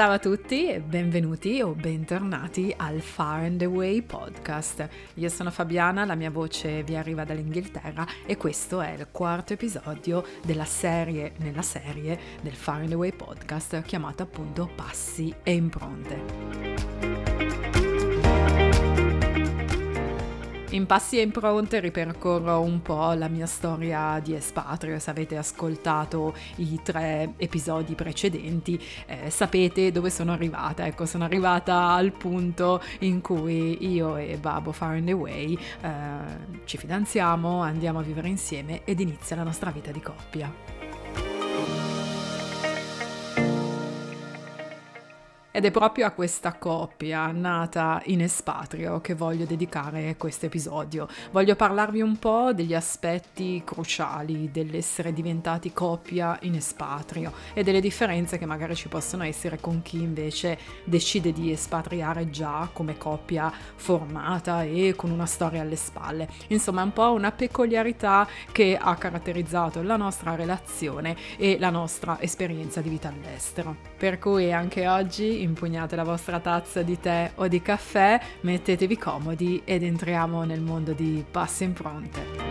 Ciao a tutti e benvenuti o bentornati al Far and Away podcast. Io sono Fabiana, la mia voce vi arriva dall'Inghilterra e questo è il quarto episodio della serie nella serie del Far and Away podcast chiamato appunto Passi e impronte. In passi e impronte ripercorro un po' la mia storia di espatrio. Se avete ascoltato i tre episodi precedenti, eh, sapete dove sono arrivata. Ecco, sono arrivata al punto in cui io e Babo Far and Away eh, ci fidanziamo, andiamo a vivere insieme ed inizia la nostra vita di coppia. Ed è proprio a questa coppia nata in espatrio che voglio dedicare questo episodio. Voglio parlarvi un po' degli aspetti cruciali dell'essere diventati coppia in espatrio e delle differenze che magari ci possono essere con chi invece decide di espatriare già come coppia formata e con una storia alle spalle. Insomma, è un po' una peculiarità che ha caratterizzato la nostra relazione e la nostra esperienza di vita all'estero. Per cui anche oggi impugnate la vostra tazza di tè o di caffè, mettetevi comodi ed entriamo nel mondo di Passe Impronte.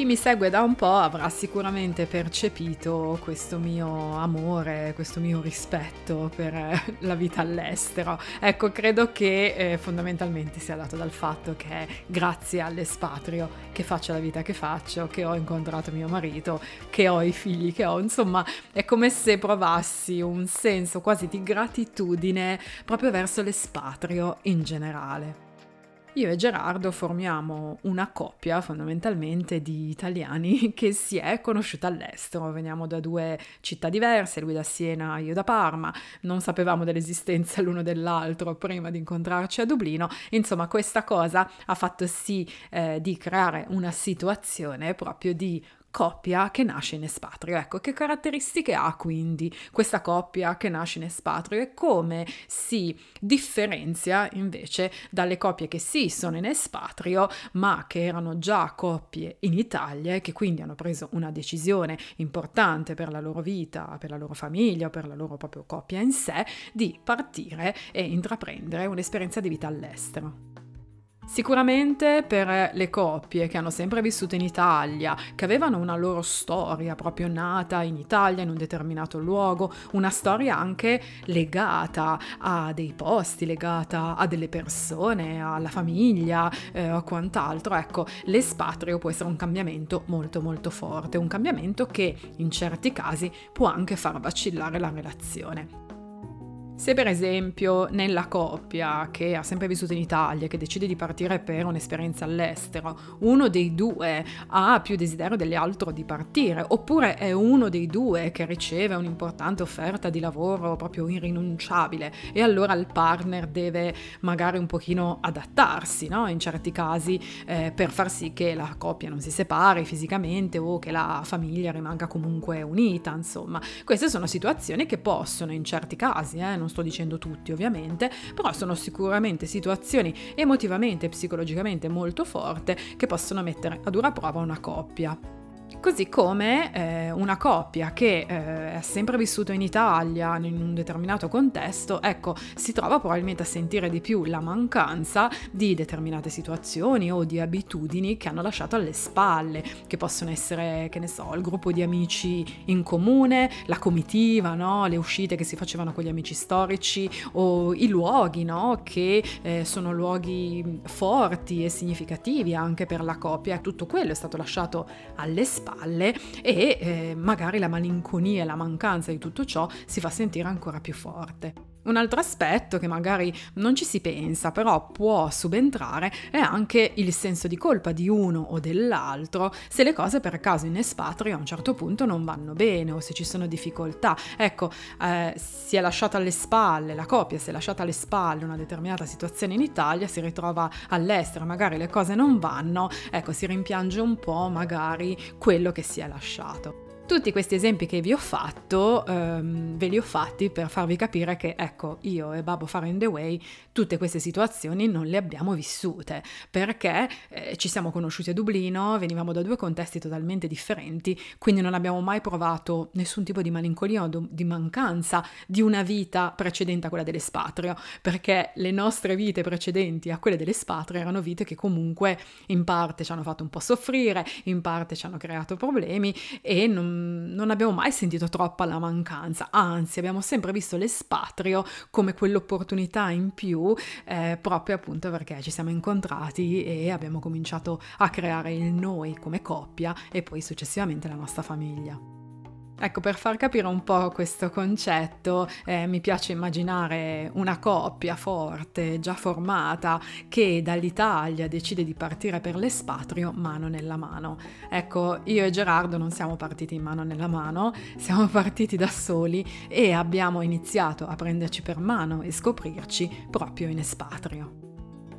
Chi mi segue da un po' avrà sicuramente percepito questo mio amore, questo mio rispetto per eh, la vita all'estero. Ecco, credo che eh, fondamentalmente sia dato dal fatto che grazie all'espatrio che faccio la vita che faccio, che ho incontrato mio marito, che ho i figli che ho, insomma, è come se provassi un senso quasi di gratitudine proprio verso l'espatrio in generale. Io e Gerardo formiamo una coppia fondamentalmente di italiani che si è conosciuta all'estero. Veniamo da due città diverse, lui da Siena, io da Parma. Non sapevamo dell'esistenza l'uno dell'altro prima di incontrarci a Dublino. Insomma, questa cosa ha fatto sì eh, di creare una situazione proprio di coppia che nasce in espatrio. Ecco, che caratteristiche ha quindi questa coppia che nasce in espatrio e come si differenzia invece dalle coppie che sì sono in espatrio ma che erano già coppie in Italia e che quindi hanno preso una decisione importante per la loro vita, per la loro famiglia, per la loro proprio coppia in sé di partire e intraprendere un'esperienza di vita all'estero. Sicuramente per le coppie che hanno sempre vissuto in Italia, che avevano una loro storia proprio nata in Italia, in un determinato luogo, una storia anche legata a dei posti, legata a delle persone, alla famiglia eh, o quant'altro, ecco, l'espatrio può essere un cambiamento molto molto forte, un cambiamento che in certi casi può anche far vacillare la relazione. Se per esempio nella coppia che ha sempre vissuto in Italia, che decide di partire per un'esperienza all'estero, uno dei due ha più desiderio dell'altro di partire, oppure è uno dei due che riceve un'importante offerta di lavoro proprio irrinunciabile e allora il partner deve magari un pochino adattarsi, no? in certi casi eh, per far sì che la coppia non si separi fisicamente o che la famiglia rimanga comunque unita, insomma. Queste sono situazioni che possono in certi casi, eh, non sto dicendo tutti ovviamente, però sono sicuramente situazioni emotivamente e psicologicamente molto forti che possono mettere a dura prova una coppia. Così come eh, una coppia che eh, ha sempre vissuto in Italia in un determinato contesto, ecco, si trova probabilmente a sentire di più la mancanza di determinate situazioni o di abitudini che hanno lasciato alle spalle, che possono essere, che ne so, il gruppo di amici in comune, la comitiva, no? le uscite che si facevano con gli amici storici o i luoghi, no? che eh, sono luoghi forti e significativi anche per la coppia. Tutto quello è stato lasciato alle spalle spalle e eh, magari la malinconia e la mancanza di tutto ciò si fa sentire ancora più forte. Un altro aspetto che magari non ci si pensa, però può subentrare, è anche il senso di colpa di uno o dell'altro se le cose per caso in espatrio a un certo punto non vanno bene o se ci sono difficoltà. Ecco, eh, si è lasciata alle spalle, la coppia si è lasciata alle spalle una determinata situazione in Italia, si ritrova all'estero, magari le cose non vanno, ecco, si rimpiange un po' magari quello che si è lasciato. Tutti questi esempi che vi ho fatto, ehm, ve li ho fatti per farvi capire che, ecco, io e Babbo Far in the Way, tutte queste situazioni non le abbiamo vissute, perché eh, ci siamo conosciuti a Dublino, venivamo da due contesti totalmente differenti, quindi non abbiamo mai provato nessun tipo di malinconia o di mancanza di una vita precedente a quella dell'espatrio, perché le nostre vite precedenti a quelle dell'espatrio erano vite che comunque in parte ci hanno fatto un po' soffrire, in parte ci hanno creato problemi e non non abbiamo mai sentito troppa la mancanza, anzi abbiamo sempre visto l'espatrio come quell'opportunità in più eh, proprio appunto perché ci siamo incontrati e abbiamo cominciato a creare il noi come coppia e poi successivamente la nostra famiglia. Ecco, per far capire un po' questo concetto, eh, mi piace immaginare una coppia forte, già formata, che dall'Italia decide di partire per l'espatrio mano nella mano. Ecco, io e Gerardo non siamo partiti mano nella mano, siamo partiti da soli e abbiamo iniziato a prenderci per mano e scoprirci proprio in espatrio.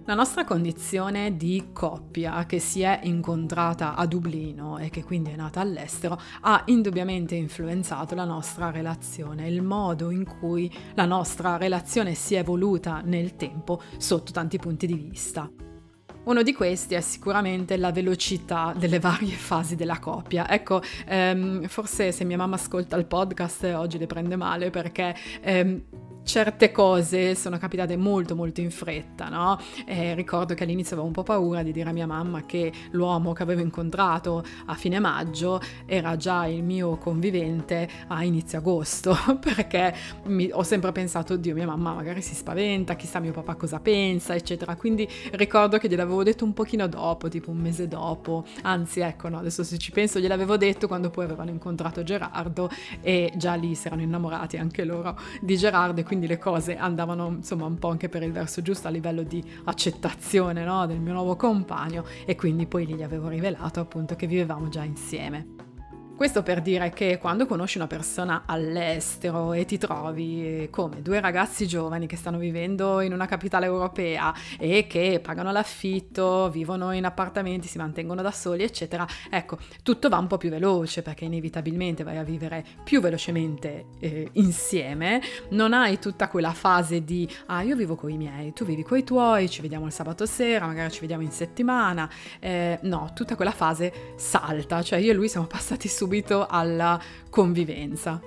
La nostra condizione di coppia che si è incontrata a Dublino e che quindi è nata all'estero ha indubbiamente influenzato la nostra relazione, il modo in cui la nostra relazione si è evoluta nel tempo sotto tanti punti di vista. Uno di questi è sicuramente la velocità delle varie fasi della coppia. Ecco, ehm, forse se mia mamma ascolta il podcast oggi le prende male perché ehm, certe cose sono capitate molto molto in fretta, no? E ricordo che all'inizio avevo un po' paura di dire a mia mamma che l'uomo che avevo incontrato a fine maggio era già il mio convivente a inizio agosto, perché mi, ho sempre pensato, oddio, mia mamma magari si spaventa, chissà mio papà cosa pensa, eccetera. Quindi ricordo che gliel'avevo detto un pochino dopo, tipo un mese dopo, anzi ecco, no, adesso se ci penso gliel'avevo detto quando poi avevano incontrato Gerardo e già lì si erano innamorati anche loro di Gerardo quindi le cose andavano insomma un po' anche per il verso giusto a livello di accettazione no, del mio nuovo compagno e quindi poi lì gli avevo rivelato appunto che vivevamo già insieme. Questo per dire che quando conosci una persona all'estero e ti trovi come due ragazzi giovani che stanno vivendo in una capitale europea e che pagano l'affitto, vivono in appartamenti, si mantengono da soli, eccetera, ecco, tutto va un po' più veloce perché inevitabilmente vai a vivere più velocemente eh, insieme, non hai tutta quella fase di ah io vivo con i miei, tu vivi con i tuoi, ci vediamo il sabato sera, magari ci vediamo in settimana, eh, no, tutta quella fase salta, cioè io e lui siamo passati subito subito alla convivenza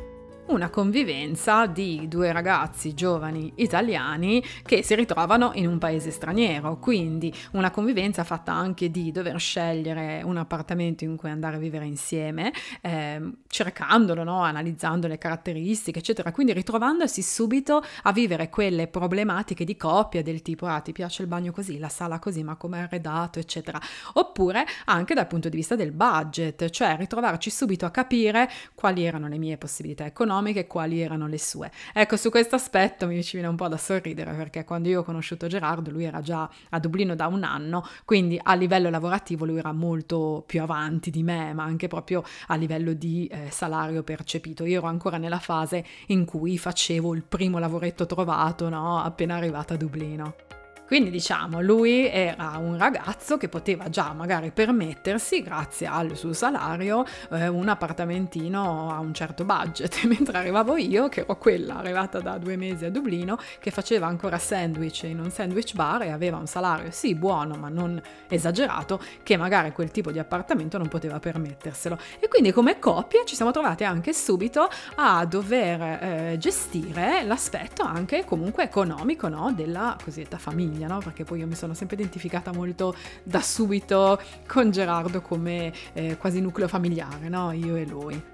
una convivenza di due ragazzi giovani italiani che si ritrovano in un paese straniero, quindi una convivenza fatta anche di dover scegliere un appartamento in cui andare a vivere insieme, eh, cercandolo, no? analizzando le caratteristiche, eccetera, quindi ritrovandosi subito a vivere quelle problematiche di coppia del tipo ah ti piace il bagno così, la sala così, ma come è arredato, eccetera, oppure anche dal punto di vista del budget, cioè ritrovarci subito a capire quali erano le mie possibilità economiche, economiche e quali erano le sue. Ecco, su questo aspetto mi ci viene un po' da sorridere perché quando io ho conosciuto Gerardo lui era già a Dublino da un anno, quindi a livello lavorativo lui era molto più avanti di me, ma anche proprio a livello di eh, salario percepito. Io ero ancora nella fase in cui facevo il primo lavoretto trovato, no? appena arrivata a Dublino. Quindi diciamo, lui era un ragazzo che poteva già magari permettersi, grazie al suo salario, eh, un appartamentino a un certo budget, mentre arrivavo io, che ero quella arrivata da due mesi a Dublino, che faceva ancora sandwich in un sandwich bar e aveva un salario sì buono ma non esagerato, che magari quel tipo di appartamento non poteva permetterselo. E quindi come coppia ci siamo trovati anche subito a dover eh, gestire l'aspetto anche comunque economico no, della cosiddetta famiglia famiglia, no? Perché poi io mi sono sempre identificata molto da subito con Gerardo come eh, quasi nucleo familiare, no? Io e lui.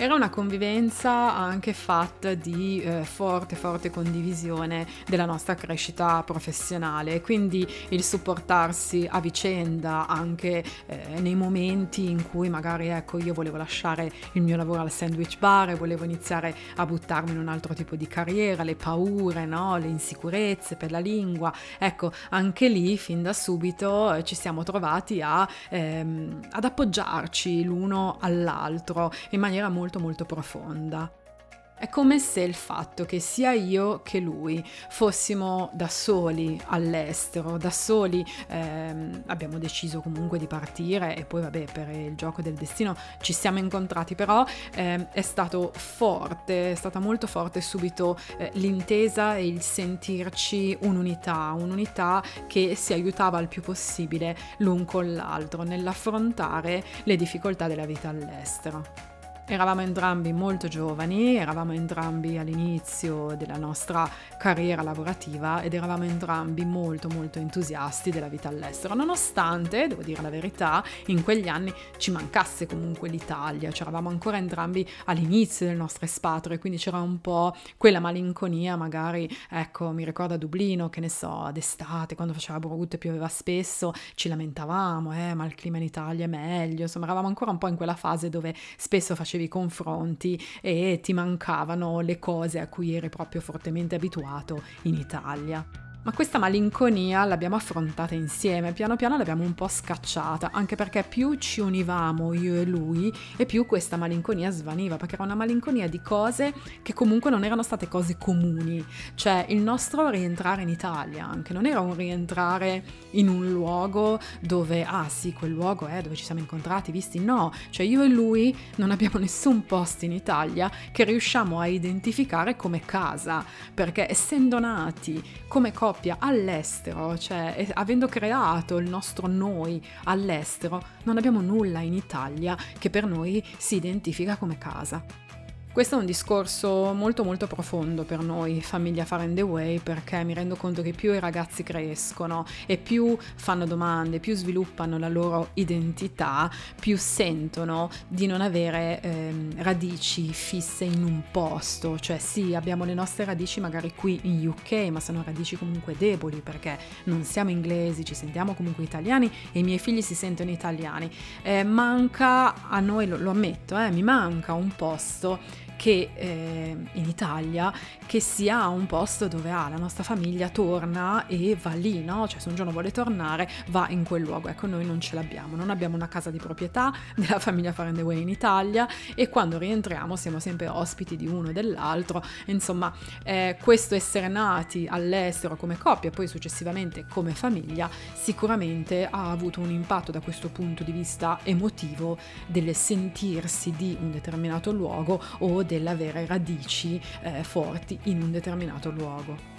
Era una convivenza anche fatta di eh, forte, forte condivisione della nostra crescita professionale, quindi il supportarsi a vicenda anche eh, nei momenti in cui magari ecco io volevo lasciare il mio lavoro al sandwich bar e volevo iniziare a buttarmi in un altro tipo di carriera, le paure, no? le insicurezze per la lingua, ecco anche lì fin da subito eh, ci siamo trovati a, ehm, ad appoggiarci l'uno all'altro in maniera molto molto molto profonda. È come se il fatto che sia io che lui fossimo da soli all'estero, da soli ehm, abbiamo deciso comunque di partire e poi vabbè per il gioco del destino ci siamo incontrati, però ehm, è stato forte, è stata molto forte subito eh, l'intesa e il sentirci un'unità, un'unità che si aiutava il più possibile l'un con l'altro nell'affrontare le difficoltà della vita all'estero. Eravamo entrambi molto giovani, eravamo entrambi all'inizio della nostra carriera lavorativa ed eravamo entrambi molto molto entusiasti della vita all'estero, nonostante, devo dire la verità, in quegli anni ci mancasse comunque l'Italia, cioè eravamo ancora entrambi all'inizio del nostro espatrio e quindi c'era un po' quella malinconia, magari, ecco, mi ricordo a Dublino, che ne so, d'estate, quando faceva brutto e pioveva spesso, ci lamentavamo, eh, ma il clima in Italia è meglio, insomma eravamo ancora un po' in quella fase dove spesso facevi facevi confronti e ti mancavano le cose a cui eri proprio fortemente abituato in Italia. Ma questa malinconia l'abbiamo affrontata insieme, piano piano l'abbiamo un po' scacciata, anche perché più ci univamo io e lui e più questa malinconia svaniva, perché era una malinconia di cose che comunque non erano state cose comuni, cioè il nostro rientrare in Italia anche non era un rientrare in un luogo dove, ah sì, quel luogo è dove ci siamo incontrati, visti, no, cioè io e lui non abbiamo nessun posto in Italia che riusciamo a identificare come casa, perché essendo nati come coppia coppia all'estero, cioè avendo creato il nostro noi all'estero, non abbiamo nulla in Italia che per noi si identifica come casa. Questo è un discorso molto molto profondo per noi, famiglia Far and Away, perché mi rendo conto che più i ragazzi crescono e più fanno domande, più sviluppano la loro identità, più sentono di non avere ehm, radici fisse in un posto. Cioè sì, abbiamo le nostre radici magari qui in UK, ma sono radici comunque deboli perché non siamo inglesi, ci sentiamo comunque italiani e i miei figli si sentono italiani. Eh, manca a noi, lo, lo ammetto, eh, mi manca un posto che eh, in Italia che sia un posto dove ah, la nostra famiglia torna e va lì, no? Cioè se un giorno vuole tornare va in quel luogo. Ecco, noi non ce l'abbiamo, non abbiamo una casa di proprietà della famiglia Far and Away in Italia e quando rientriamo siamo sempre ospiti di uno e dell'altro. Insomma, eh, questo essere nati all'estero come coppia, poi successivamente come famiglia, sicuramente ha avuto un impatto da questo punto di vista emotivo del sentirsi di un determinato luogo o dell'avere radici eh, forti in un determinato luogo.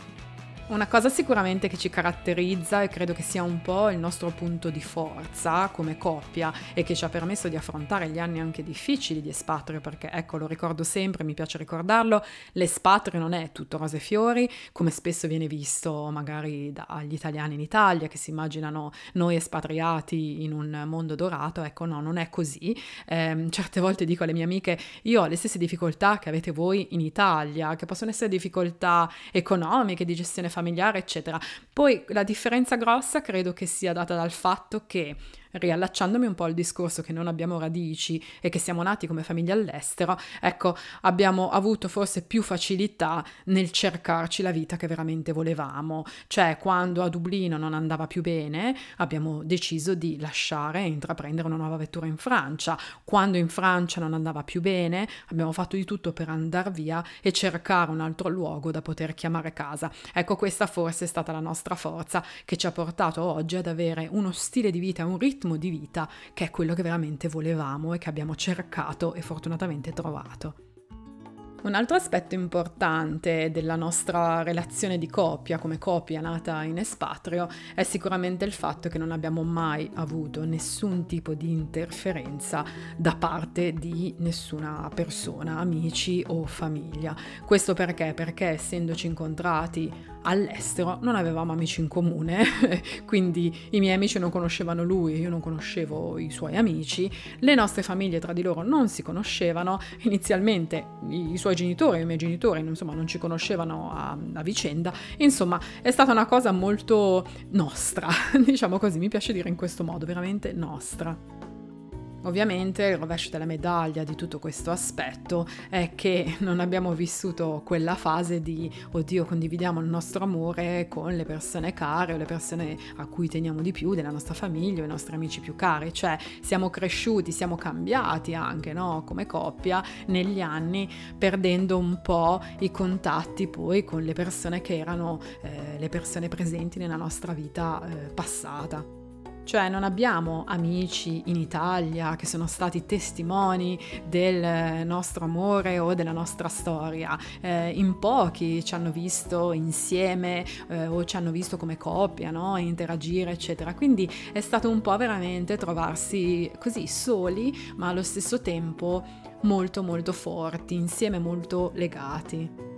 Una cosa sicuramente che ci caratterizza e credo che sia un po' il nostro punto di forza come coppia e che ci ha permesso di affrontare gli anni anche difficili di espatrio, perché ecco, lo ricordo sempre, mi piace ricordarlo, l'espatrio non è tutto rose e fiori, come spesso viene visto magari dagli italiani in Italia che si immaginano noi espatriati in un mondo dorato, ecco no, non è così. Eh, certe volte dico alle mie amiche, io ho le stesse difficoltà che avete voi in Italia, che possono essere difficoltà economiche, di gestione familiare, familiare, eccetera. Poi la differenza grossa credo che sia data dal fatto che riallacciandomi un po' al discorso che non abbiamo radici e che siamo nati come famiglia all'estero, ecco, abbiamo avuto forse più facilità nel cercarci la vita che veramente volevamo. Cioè, quando a Dublino non andava più bene, abbiamo deciso di lasciare e intraprendere una nuova vettura in Francia. Quando in Francia non andava più bene, abbiamo fatto di tutto per andare via e cercare un altro luogo da poter chiamare casa. Ecco, questa forse è stata la nostra forza che ci ha portato oggi ad avere uno stile di vita, un ritmo ritmo di vita che è quello che veramente volevamo e che abbiamo cercato e fortunatamente trovato. Un altro aspetto importante della nostra relazione di coppia, come coppia nata in espatrio, è sicuramente il fatto che non abbiamo mai avuto nessun tipo di interferenza da parte di nessuna persona, amici o famiglia. Questo perché? Perché essendoci incontrati all'estero non avevamo amici in comune, quindi i miei amici non conoscevano lui, io non conoscevo i suoi amici, le nostre famiglie tra di loro non si conoscevano, inizialmente i suoi genitori e i miei genitori insomma non ci conoscevano a, a vicenda, insomma è stata una cosa molto nostra, diciamo così, mi piace dire in questo modo, veramente nostra. Ovviamente il rovescio della medaglia di tutto questo aspetto è che non abbiamo vissuto quella fase di oddio condividiamo il nostro amore con le persone care o le persone a cui teniamo di più, della nostra famiglia o i nostri amici più cari, cioè siamo cresciuti, siamo cambiati anche no? come coppia negli anni perdendo un po' i contatti poi con le persone che erano eh, le persone presenti nella nostra vita eh, passata. Cioè non abbiamo amici in Italia che sono stati testimoni del nostro amore o della nostra storia. Eh, in pochi ci hanno visto insieme eh, o ci hanno visto come coppia, no? interagire, eccetera. Quindi è stato un po' veramente trovarsi così soli, ma allo stesso tempo molto molto forti, insieme molto legati.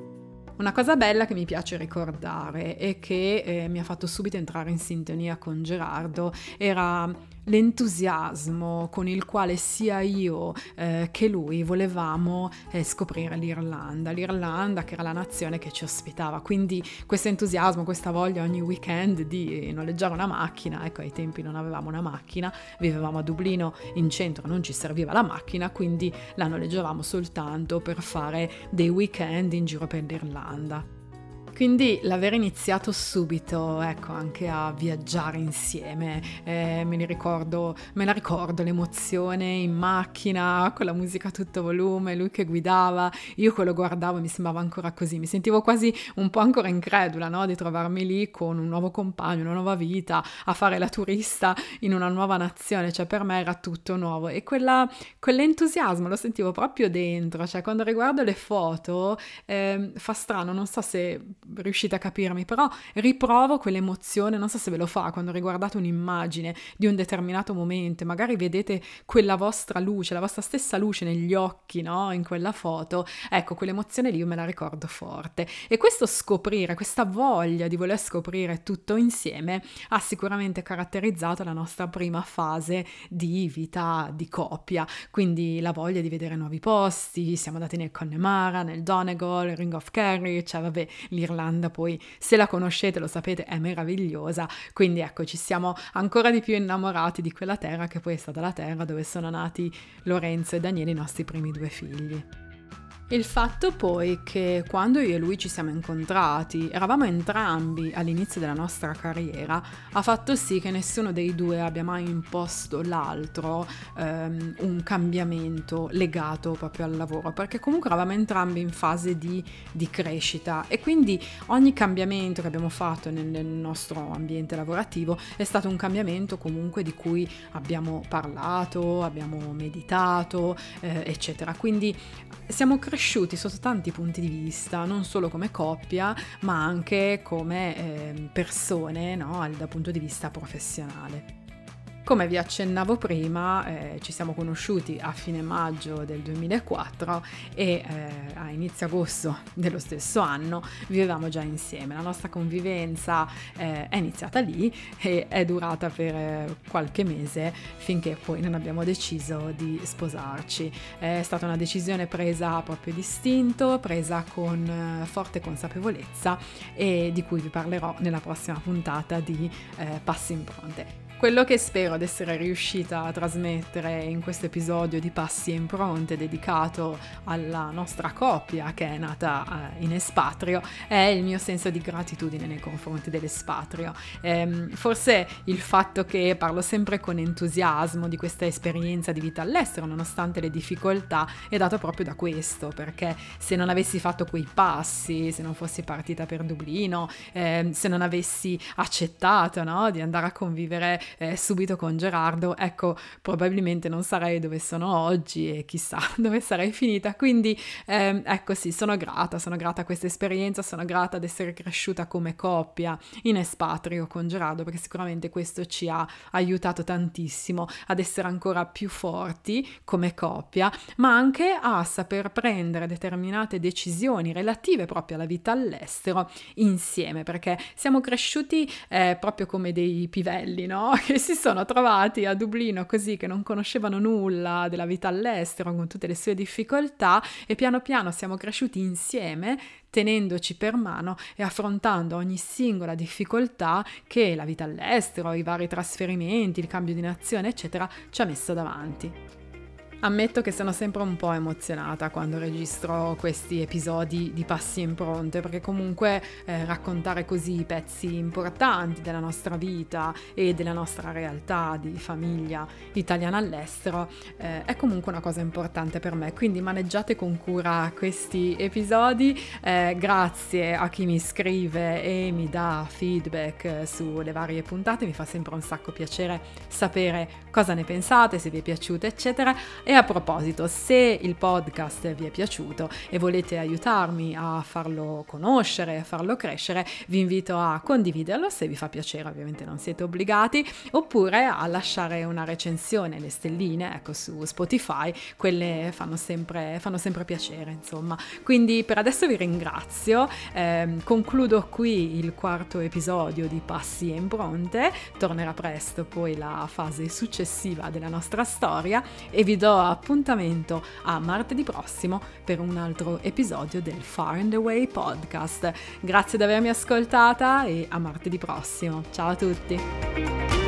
Una cosa bella che mi piace ricordare e che eh, mi ha fatto subito entrare in sintonia con Gerardo. Era l'entusiasmo con il quale sia io eh, che lui volevamo eh, scoprire l'Irlanda, l'Irlanda che era la nazione che ci ospitava, quindi questo entusiasmo, questa voglia ogni weekend di noleggiare una macchina, ecco ai tempi non avevamo una macchina, vivevamo a Dublino in centro, non ci serviva la macchina, quindi la noleggiavamo soltanto per fare dei weekend in giro per l'Irlanda. Quindi l'aver iniziato subito, ecco, anche a viaggiare insieme, eh, me, ricordo, me la ricordo l'emozione in macchina, con la musica a tutto volume, lui che guidava, io quello guardavo e mi sembrava ancora così, mi sentivo quasi un po' ancora incredula, no? Di trovarmi lì con un nuovo compagno, una nuova vita, a fare la turista in una nuova nazione, cioè per me era tutto nuovo. E quella, quell'entusiasmo lo sentivo proprio dentro, cioè quando riguardo le foto eh, fa strano, non so se riuscite a capirmi, però riprovo quell'emozione, non so se ve lo fa quando riguardate un'immagine di un determinato momento, magari vedete quella vostra luce, la vostra stessa luce negli occhi, no? In quella foto, ecco, quell'emozione lì io me la ricordo forte. E questo scoprire, questa voglia di voler scoprire tutto insieme ha sicuramente caratterizzato la nostra prima fase di vita di coppia, quindi la voglia di vedere nuovi posti, siamo andati nel Connemara, nel Donegal, Ring of Kerry, cioè vabbè, l'Irlanda l'Irlanda poi se la conoscete lo sapete è meravigliosa, quindi ecco ci siamo ancora di più innamorati di quella terra che poi è stata la terra dove sono nati Lorenzo e Daniele, i nostri primi due figli. Il fatto poi che quando io e lui ci siamo incontrati, eravamo entrambi all'inizio della nostra carriera, ha fatto sì che nessuno dei due abbia mai imposto l'altro ehm, un cambiamento legato proprio al lavoro, perché comunque eravamo entrambi in fase di, di crescita e quindi ogni cambiamento che abbiamo fatto nel, nel nostro ambiente lavorativo è stato un cambiamento comunque di cui abbiamo parlato, abbiamo meditato, eh, eccetera. Quindi siamo cresciuti cresciuti sotto tanti punti di vista, non solo come coppia, ma anche come eh, persone no? dal punto di vista professionale. Come vi accennavo prima, eh, ci siamo conosciuti a fine maggio del 2004 e eh, a inizio agosto dello stesso anno vivevamo già insieme. La nostra convivenza eh, è iniziata lì e è durata per eh, qualche mese finché poi non abbiamo deciso di sposarci. È stata una decisione presa proprio distinto, presa con eh, forte consapevolezza e di cui vi parlerò nella prossima puntata di eh, Passi in Pronte. Quello che spero di essere riuscita a trasmettere in questo episodio di Passi e Impronte dedicato alla nostra coppia che è nata eh, in espatrio è il mio senso di gratitudine nei confronti dell'espatrio. Eh, forse il fatto che parlo sempre con entusiasmo di questa esperienza di vita all'estero nonostante le difficoltà è dato proprio da questo perché se non avessi fatto quei passi, se non fossi partita per Dublino, eh, se non avessi accettato no, di andare a convivere eh, subito con Gerardo, ecco, probabilmente non sarei dove sono oggi e chissà dove sarei finita. Quindi, eh, ecco sì, sono grata, sono grata a questa esperienza, sono grata ad essere cresciuta come coppia in espatrio con Gerardo, perché sicuramente questo ci ha aiutato tantissimo ad essere ancora più forti come coppia, ma anche a saper prendere determinate decisioni relative proprio alla vita all'estero insieme, perché siamo cresciuti eh, proprio come dei pivelli, no? Che si sono trovati a Dublino così che non conoscevano nulla della vita all'estero con tutte le sue difficoltà e piano piano siamo cresciuti insieme tenendoci per mano e affrontando ogni singola difficoltà che la vita all'estero, i vari trasferimenti, il cambio di nazione, eccetera, ci ha messo davanti. Ammetto che sono sempre un po' emozionata quando registro questi episodi di Passi Impronte, perché comunque eh, raccontare così pezzi importanti della nostra vita e della nostra realtà di famiglia italiana all'estero eh, è comunque una cosa importante per me. Quindi maneggiate con cura questi episodi. Eh, grazie a chi mi scrive e mi dà feedback sulle varie puntate, mi fa sempre un sacco piacere sapere cosa ne pensate, se vi è piaciuto, eccetera. E a proposito, se il podcast vi è piaciuto e volete aiutarmi a farlo conoscere, a farlo crescere, vi invito a condividerlo se vi fa piacere, ovviamente non siete obbligati, oppure a lasciare una recensione, le stelline, ecco, su Spotify, quelle fanno sempre, fanno sempre piacere, insomma. Quindi per adesso vi ringrazio, eh, concludo qui il quarto episodio di Passi e Impronte, tornerà presto poi la fase successiva della nostra storia e vi do appuntamento a martedì prossimo per un altro episodio del Far and Away podcast. Grazie di avermi ascoltata e a martedì prossimo. Ciao a tutti!